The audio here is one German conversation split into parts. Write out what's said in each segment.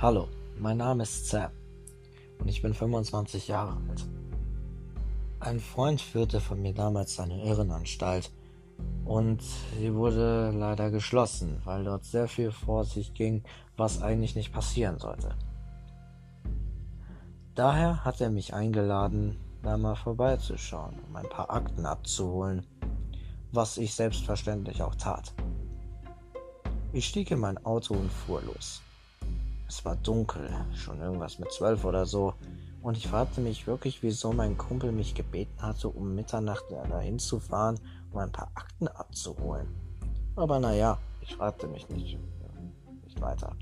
Hallo, mein Name ist Sam und ich bin 25 Jahre alt. Ein Freund führte von mir damals eine Irrenanstalt und sie wurde leider geschlossen, weil dort sehr viel vor sich ging, was eigentlich nicht passieren sollte. Daher hat er mich eingeladen, da mal vorbeizuschauen, um ein paar Akten abzuholen, was ich selbstverständlich auch tat. Ich stieg in mein Auto und fuhr los. Es war dunkel, schon irgendwas mit zwölf oder so, und ich fragte mich wirklich, wieso mein Kumpel mich gebeten hatte, um Mitternacht dahin zu fahren, um ein paar Akten abzuholen. Aber naja, ich fragte mich nicht, nicht weiter.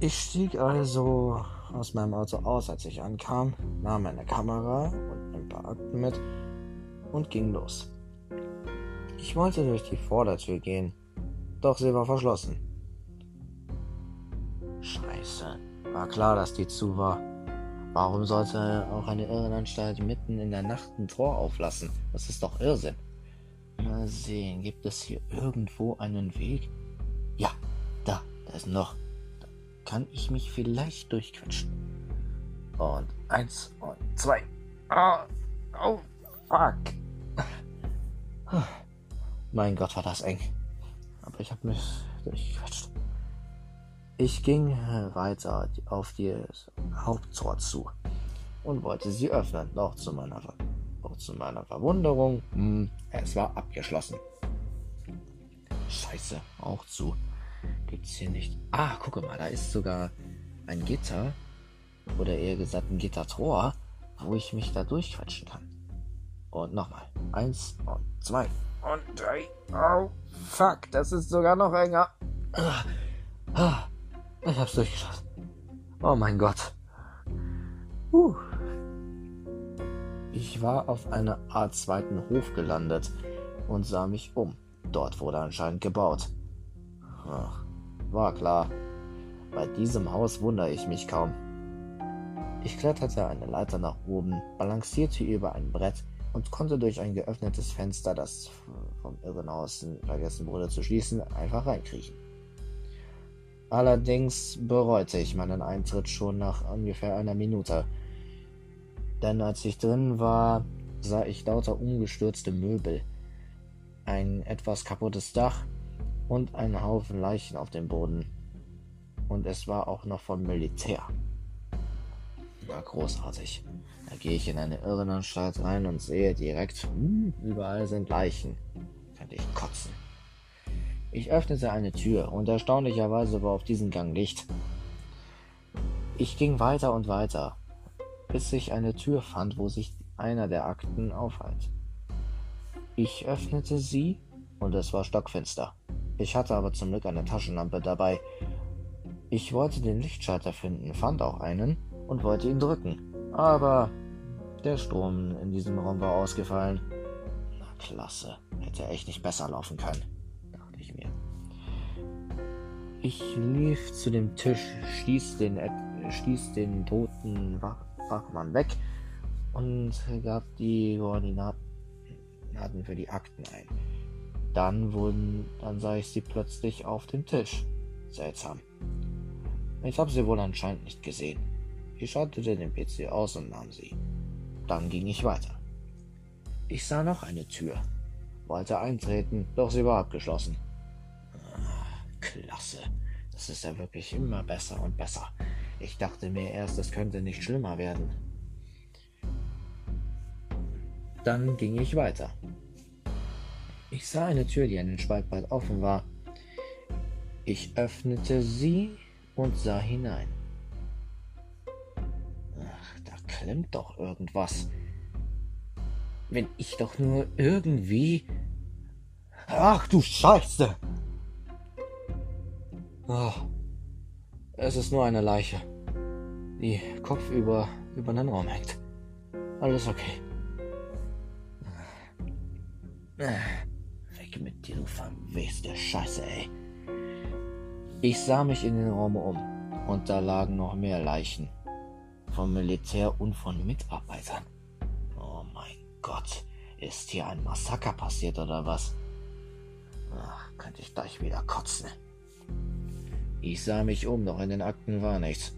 Ich stieg also aus meinem Auto aus, als ich ankam, nahm meine Kamera und ein paar Akten mit und ging los. Ich wollte durch die Vordertür gehen, doch sie war verschlossen. Scheiße. War klar, dass die zu war. Warum sollte auch eine Irrenanstalt mitten in der Nacht ein Tor auflassen? Das ist doch Irrsinn. Mal sehen, gibt es hier irgendwo einen Weg? Ja, da, da ist noch. Da kann ich mich vielleicht durchquetschen. Und eins und zwei. Oh, oh fuck. Mein Gott, war das eng. Aber ich habe mich durchquetscht. Ich ging weiter auf das Haupttor zu und wollte sie öffnen, doch zu meiner, doch zu meiner Verwunderung, hm, es war abgeschlossen. Scheiße, auch zu. Gibt's hier nicht. Ah, gucke mal, da ist sogar ein Gitter, oder eher gesagt ein Gittertor, wo ich mich da durchquetschen kann. Und nochmal. Eins und zwei und drei. Oh, fuck, das ist sogar noch enger. Ah, ah. Ich hab's durchgeschossen. Oh mein Gott. Uh. Ich war auf einer Art zweiten Hof gelandet und sah mich um. Dort wurde anscheinend gebaut. Ach, war klar. Bei diesem Haus wundere ich mich kaum. Ich kletterte eine Leiter nach oben, balancierte über ein Brett und konnte durch ein geöffnetes Fenster, das vom Irrenhaus vergessen wurde zu schließen, einfach reinkriechen. Allerdings bereute ich meinen Eintritt schon nach ungefähr einer Minute. Denn als ich drin war, sah ich lauter umgestürzte Möbel, ein etwas kaputtes Dach und einen Haufen Leichen auf dem Boden. Und es war auch noch vom Militär. Na großartig. Da gehe ich in eine Irrenanstalt rein und sehe direkt, hm, überall sind Leichen. Könnte ich kotzen. Ich öffnete eine Tür und erstaunlicherweise war auf diesem Gang Licht. Ich ging weiter und weiter, bis ich eine Tür fand, wo sich einer der Akten aufhält. Ich öffnete sie und es war stockfinster. Ich hatte aber zum Glück eine Taschenlampe dabei. Ich wollte den Lichtschalter finden, fand auch einen und wollte ihn drücken. Aber der Strom in diesem Raum war ausgefallen. Na klasse, hätte echt nicht besser laufen können. Ich lief zu dem Tisch, stieß den, stieß den toten Wach Wachmann weg und gab die Koordinaten für die Akten ein. Dann wurden, dann sah ich sie plötzlich auf dem Tisch. Seltsam. Ich habe sie wohl anscheinend nicht gesehen. Ich schaltete den PC aus und nahm sie. Dann ging ich weiter. Ich sah noch eine Tür, wollte eintreten, doch sie war abgeschlossen. Klasse. Das ist ja wirklich immer besser und besser. Ich dachte mir erst, es könnte nicht schlimmer werden. Dann ging ich weiter. Ich sah eine Tür, die einen Spalt weit offen war. Ich öffnete sie und sah hinein. Ach, da klemmt doch irgendwas. Wenn ich doch nur irgendwie. Ach du Scheiße! Oh, es ist nur eine Leiche, die kopfüber über den Raum hängt. Alles okay. Weg mit dir, du verweste Scheiße, ey. Ich sah mich in den Raum um und da lagen noch mehr Leichen. Vom Militär und von Mitarbeitern. Oh mein Gott, ist hier ein Massaker passiert oder was? Ach, könnte ich gleich wieder kotzen. Ich sah mich um, doch in den Akten war nichts.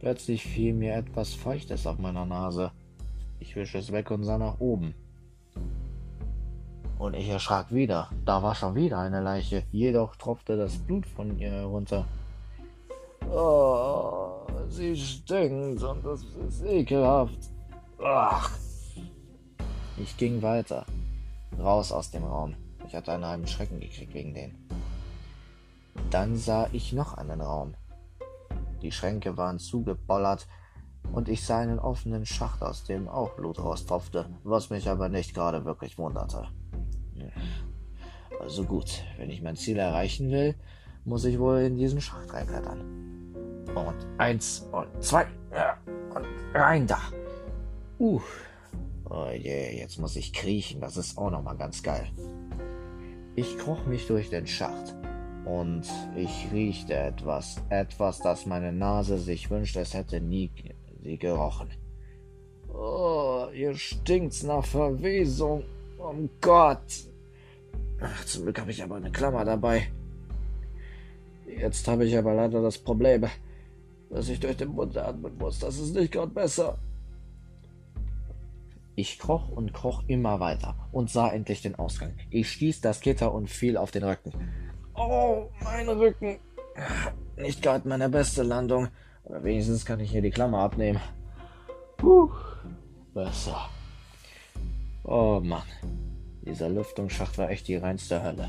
Plötzlich fiel mir etwas Feuchtes auf meiner Nase. Ich wischte es weg und sah nach oben. Und ich erschrak wieder. Da war schon wieder eine Leiche. Jedoch tropfte das Blut von ihr herunter. Oh, sie stinkt und das ist ekelhaft. Ach. Ich ging weiter. Raus aus dem Raum. Ich hatte einen halben Schrecken gekriegt wegen denen. Dann sah ich noch einen Raum. Die Schränke waren zugebollert und ich sah einen offenen Schacht, aus dem auch Blut raustropfte, was mich aber nicht gerade wirklich wunderte. Also gut, wenn ich mein Ziel erreichen will, muss ich wohl in diesen Schacht reinklettern. Und eins und zwei und rein da. Uh. Oh je, jetzt muss ich kriechen, das ist auch nochmal ganz geil. Ich kroch mich durch den Schacht und ich riechte etwas, etwas, das meine Nase sich wünscht, es hätte nie sie gerochen. Oh, hier stinkt's nach Verwesung. Oh Gott. Ach, zum Glück habe ich aber eine Klammer dabei. Jetzt habe ich aber leider das Problem, dass ich durch den Mund atmen muss. Das ist nicht gerade besser. Ich kroch und kroch immer weiter und sah endlich den Ausgang. Ich stieß das Gitter und fiel auf den Rücken. Oh, mein Rücken. Nicht gerade meine beste Landung. Aber wenigstens kann ich hier die Klammer abnehmen. Puh, besser. Oh Mann, dieser Lüftungsschacht war echt die reinste Hölle.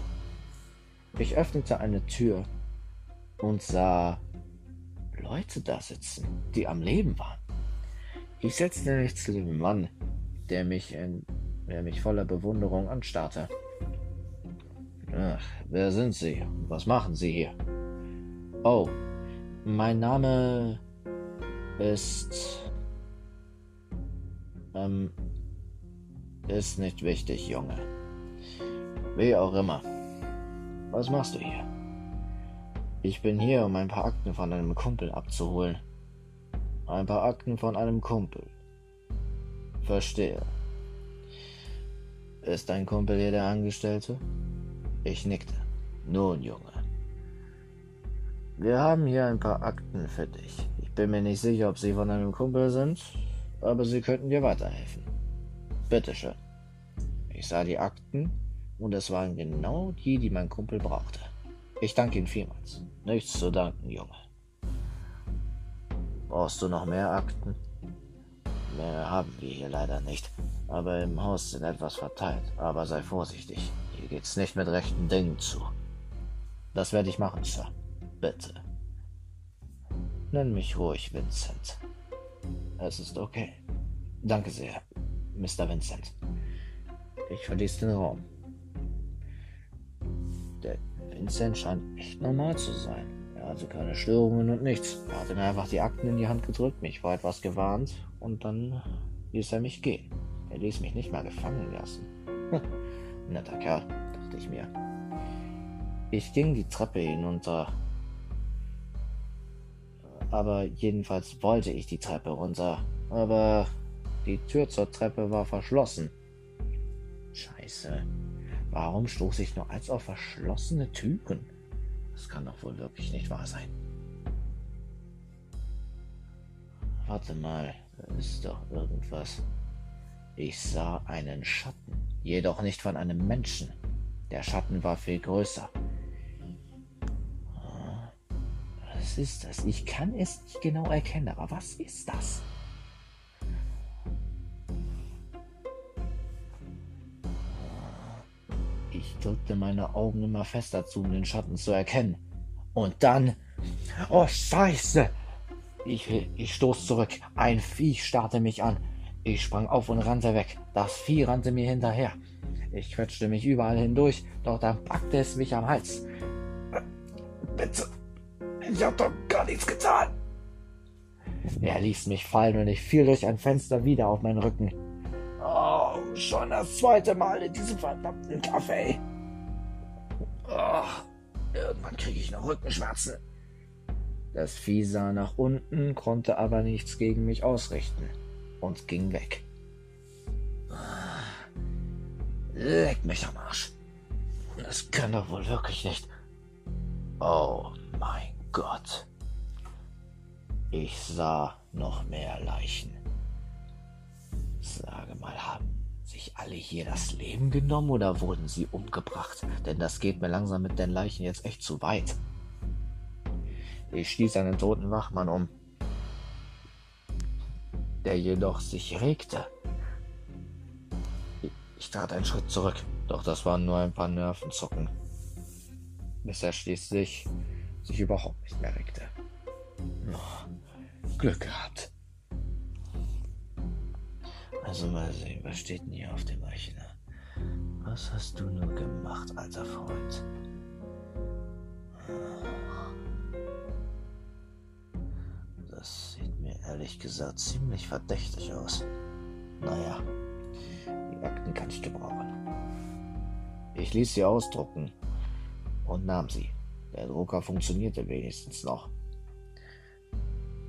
Ich öffnete eine Tür und sah Leute da sitzen, die am Leben waren. Ich setzte mich zu dem Mann, der mich, in, der mich voller Bewunderung anstarrte. Ach, wer sind Sie? Was machen Sie hier? Oh, mein Name ist. Ähm. Ist nicht wichtig, Junge. Wie auch immer. Was machst du hier? Ich bin hier, um ein paar Akten von einem Kumpel abzuholen. Ein paar Akten von einem Kumpel. Verstehe. Ist dein Kumpel hier der Angestellte? Ich nickte. Nun, Junge. Wir haben hier ein paar Akten für dich. Ich bin mir nicht sicher, ob sie von einem Kumpel sind, aber sie könnten dir weiterhelfen. Bitteschön. Ich sah die Akten und es waren genau die, die mein Kumpel brauchte. Ich danke Ihnen vielmals. Nichts zu danken, Junge. Brauchst du noch mehr Akten? Mehr haben wir hier leider nicht, aber im Haus sind etwas verteilt. Aber sei vorsichtig. Hier geht's nicht mit rechten Dingen zu. Das werde ich machen, Sir. Bitte. Nenn mich ruhig Vincent. Es ist okay. Danke sehr, Mr. Vincent. Ich verließ den Raum. Der Vincent scheint echt normal zu sein. Er hatte keine Störungen und nichts. Er hatte mir einfach die Akten in die Hand gedrückt, mich vor etwas gewarnt und dann ließ er mich gehen. Er ließ mich nicht mal gefangen lassen. Netter Kerl, dachte ich mir. Ich ging die Treppe hinunter. Aber jedenfalls wollte ich die Treppe runter. Aber die Tür zur Treppe war verschlossen. Scheiße. Warum stoße ich nur als auf verschlossene Türen? Das kann doch wohl wirklich nicht wahr sein. Warte mal, da ist doch irgendwas. Ich sah einen Schatten, jedoch nicht von einem Menschen. Der Schatten war viel größer. Was ist das? Ich kann es nicht genau erkennen, aber was ist das? Ich drückte meine Augen immer fester zu, um den Schatten zu erkennen. Und dann. Oh, Scheiße! Ich, ich stoß zurück. Ein Viech starrte mich an. Ich sprang auf und rannte weg. Das Vieh rannte mir hinterher. Ich quetschte mich überall hindurch, doch dann packte es mich am Hals. Bitte, ich hab doch gar nichts getan. Er ließ mich fallen und ich fiel durch ein Fenster wieder auf meinen Rücken. Oh, schon das zweite Mal in diesem verdammten Kaffee. Oh, irgendwann kriege ich noch Rückenschmerzen. Das Vieh sah nach unten, konnte aber nichts gegen mich ausrichten und ging weg. Leck mich am Arsch. Das kann doch wohl wirklich nicht. Oh mein Gott. Ich sah noch mehr Leichen. Sage mal, haben sich alle hier das Leben genommen oder wurden sie umgebracht? Denn das geht mir langsam mit den Leichen jetzt echt zu weit. Ich stieß einen toten Wachmann um, der jedoch sich regte. Ich trat einen Schritt zurück, doch das waren nur ein paar Nervenzucken, bis er schließlich sich überhaupt nicht mehr regte. Oh, Glück gehabt. Also mal sehen, was steht denn hier auf dem Rechner? Was hast du nur gemacht, alter Freund? Das ehrlich gesagt ziemlich verdächtig aus. Naja, die Akten kann ich gebrauchen. Ich ließ sie ausdrucken und nahm sie. Der Drucker funktionierte wenigstens noch.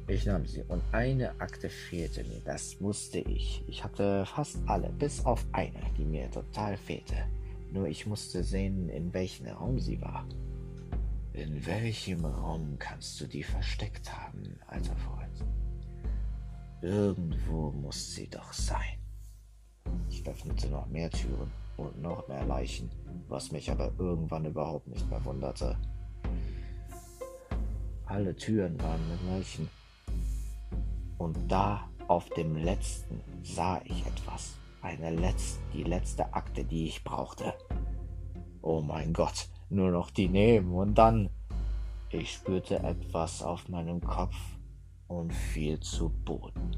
Ich nahm sie und eine Akte fehlte mir, das wusste ich. Ich hatte fast alle, bis auf eine, die mir total fehlte. Nur ich musste sehen, in welchem Raum sie war. In welchem Raum kannst du die versteckt haben, alter Freund? Irgendwo muss sie doch sein. Ich öffnete noch mehr Türen und noch mehr Leichen, was mich aber irgendwann überhaupt nicht mehr wunderte. Alle Türen waren mit Leichen und da auf dem letzten sah ich etwas. Eine letzte, die letzte Akte, die ich brauchte. Oh mein Gott, nur noch die nehmen und dann. Ich spürte etwas auf meinem Kopf und fiel zu Boden.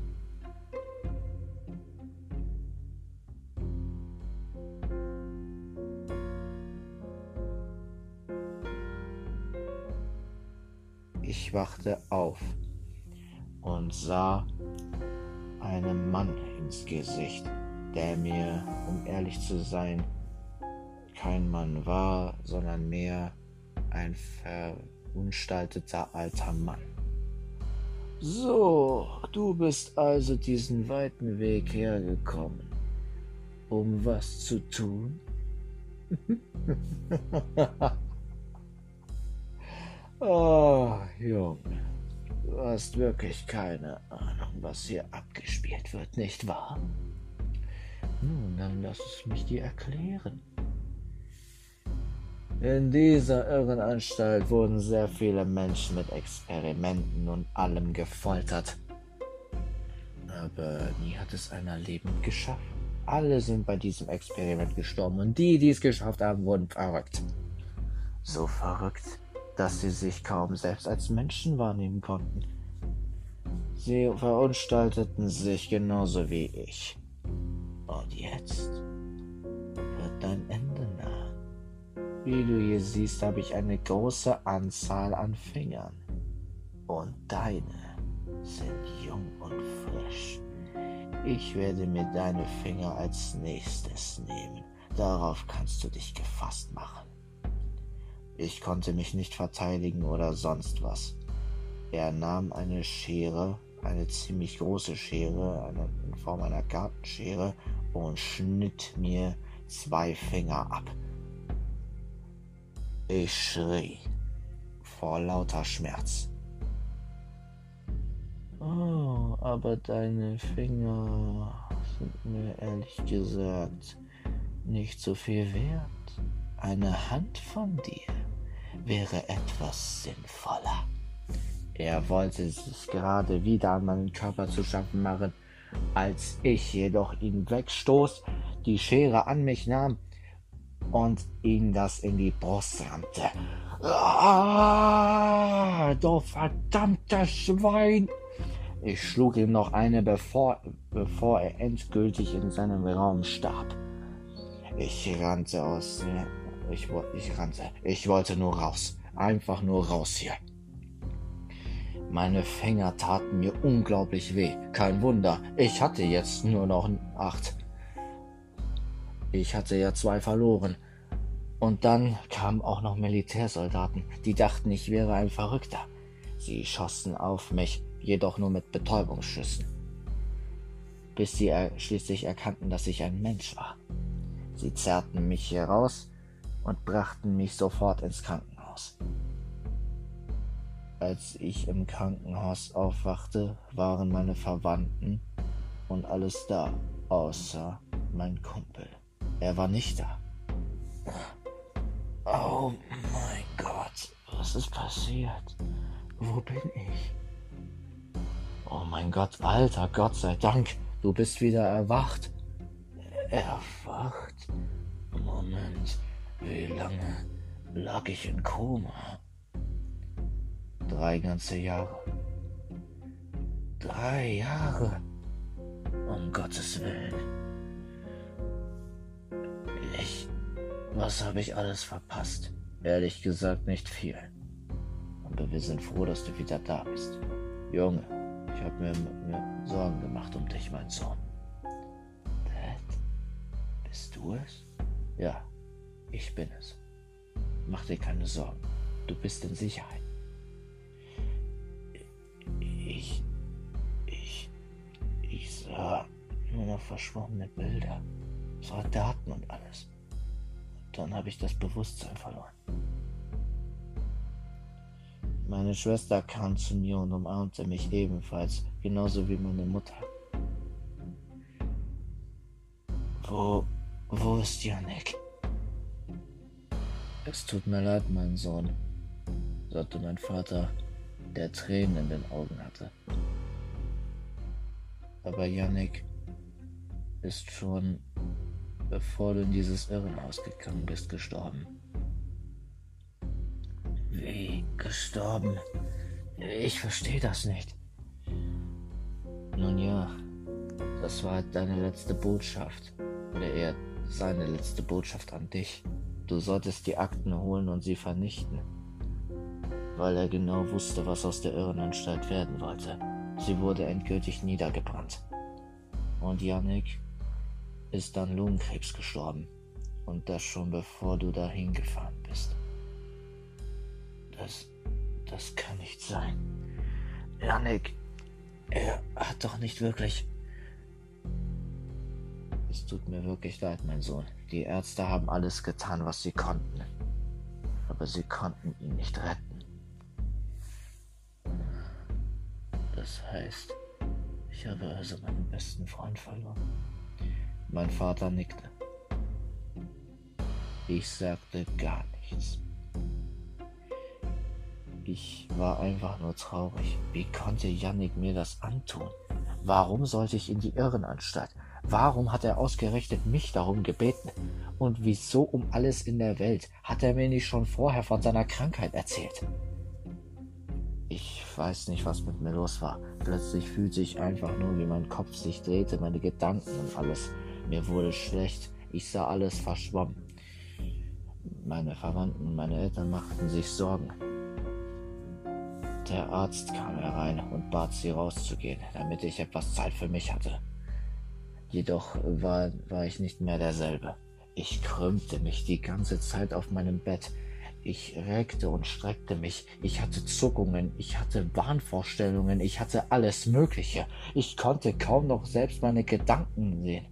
Ich wachte auf und sah einem Mann ins Gesicht, der mir, um ehrlich zu sein, kein Mann war, sondern mehr ein verunstalteter alter Mann. So, du bist also diesen weiten Weg hergekommen, um was zu tun? oh, Junge. Du hast wirklich keine Ahnung, was hier abgespielt wird, nicht wahr? Nun, dann lass es mich dir erklären. In dieser Irrenanstalt wurden sehr viele Menschen mit Experimenten und allem gefoltert. Aber nie hat es einer lebend geschafft. Alle sind bei diesem Experiment gestorben und die, die es geschafft haben, wurden verrückt. So verrückt, dass sie sich kaum selbst als Menschen wahrnehmen konnten. Sie verunstalteten sich genauso wie ich. Und jetzt Wie du hier siehst, habe ich eine große Anzahl an Fingern. Und deine sind jung und frisch. Ich werde mir deine Finger als nächstes nehmen. Darauf kannst du dich gefasst machen. Ich konnte mich nicht verteidigen oder sonst was. Er nahm eine Schere, eine ziemlich große Schere, eine, in Form einer Gartenschere, und schnitt mir zwei Finger ab. Ich schrie vor lauter Schmerz. Oh, aber deine Finger sind mir ehrlich gesagt nicht so viel wert. Eine Hand von dir wäre etwas sinnvoller. Er wollte sich gerade wieder an meinen Körper zu schaffen machen, als ich jedoch ihn wegstoß, die Schere an mich nahm und ihn das in die Brust rammte. Ah, du verdammter Schwein! Ich schlug ihm noch eine, bevor, bevor er endgültig in seinem Raum starb. Ich rannte aus ich, ich rannte. Ich wollte nur raus. Einfach nur raus hier. Meine Finger taten mir unglaublich weh. Kein Wunder. Ich hatte jetzt nur noch acht. Ich hatte ja zwei verloren. Und dann kamen auch noch Militärsoldaten, die dachten, ich wäre ein Verrückter. Sie schossen auf mich, jedoch nur mit Betäubungsschüssen. Bis sie er schließlich erkannten, dass ich ein Mensch war. Sie zerrten mich hier raus und brachten mich sofort ins Krankenhaus. Als ich im Krankenhaus aufwachte, waren meine Verwandten und alles da, außer mein Kumpel. Er war nicht da. Oh mein Gott, was ist passiert? Wo bin ich? Oh mein Gott, Alter, Gott sei Dank, du bist wieder erwacht. Erwacht? Moment, wie lange lag ich in Koma? Drei ganze Jahre. Drei Jahre. Um Gottes Willen. Was habe ich alles verpasst? Ehrlich gesagt nicht viel. Aber wir sind froh, dass du wieder da bist. Junge, ich habe mir, mir Sorgen gemacht um dich, mein Sohn. Dad, bist du es? Ja, ich bin es. Mach dir keine Sorgen. Du bist in Sicherheit. Ich. Ich. Ich sah nur noch verschwommene Bilder. Soldaten und alles. Dann habe ich das Bewusstsein verloren. Meine Schwester kam zu mir und umarmte mich ebenfalls, genauso wie meine Mutter. Wo, wo ist Janik? Es tut mir leid, mein Sohn, sagte mein Vater, der Tränen in den Augen hatte. Aber Janik ist schon, bevor du in dieses Irrenhaus gegangen bist, gestorben. Wie gestorben? Ich verstehe das nicht. Nun ja, das war deine letzte Botschaft. Oder eher seine letzte Botschaft an dich. Du solltest die Akten holen und sie vernichten. Weil er genau wusste, was aus der Irrenanstalt werden wollte. Sie wurde endgültig niedergebrannt. Und Yannick ist an Lungenkrebs gestorben. Und das schon bevor du dahin gefahren bist. Das, das kann nicht sein. Janik, er hat doch nicht wirklich. Es tut mir wirklich leid, mein Sohn. Die Ärzte haben alles getan, was sie konnten. Aber sie konnten ihn nicht retten. Das heißt, ich habe also meinen besten Freund verloren. Mein Vater nickte. Ich sagte gar nichts. Ich war einfach nur traurig. Wie konnte Yannick mir das antun? Warum sollte ich in die Irrenanstalt? Warum hat er ausgerechnet mich darum gebeten? Und wieso um alles in der Welt hat er mir nicht schon vorher von seiner Krankheit erzählt? Ich weiß nicht, was mit mir los war. Plötzlich fühlte ich einfach nur, wie mein Kopf sich drehte, meine Gedanken und alles. Mir wurde schlecht. Ich sah alles verschwommen. Meine Verwandten, meine Eltern machten sich Sorgen. Der Arzt kam herein und bat sie rauszugehen, damit ich etwas Zeit für mich hatte. Jedoch war, war ich nicht mehr derselbe. Ich krümmte mich die ganze Zeit auf meinem Bett. Ich reckte und streckte mich. Ich hatte Zuckungen, ich hatte Wahnvorstellungen, ich hatte alles Mögliche. Ich konnte kaum noch selbst meine Gedanken sehen.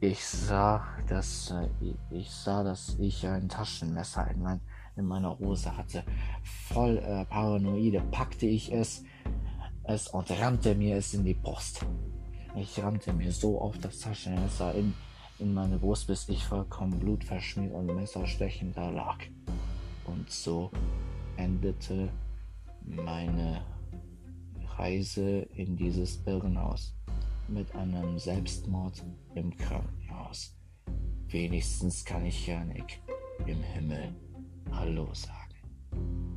Ich sah, dass äh, ich sah, dass ich ein Taschenmesser in mein in meiner Hose hatte. Voll äh, paranoide packte ich es, es und rannte mir es in die Brust. Ich rannte mir so auf das Taschenmesser in, in meine Brust, bis ich vollkommen blutverschmiert und messerstechend da lag. Und so endete meine Reise in dieses Irrenhaus mit einem Selbstmord im Krankenhaus. Wenigstens kann ich ja Nick im Himmel Hallo sagen.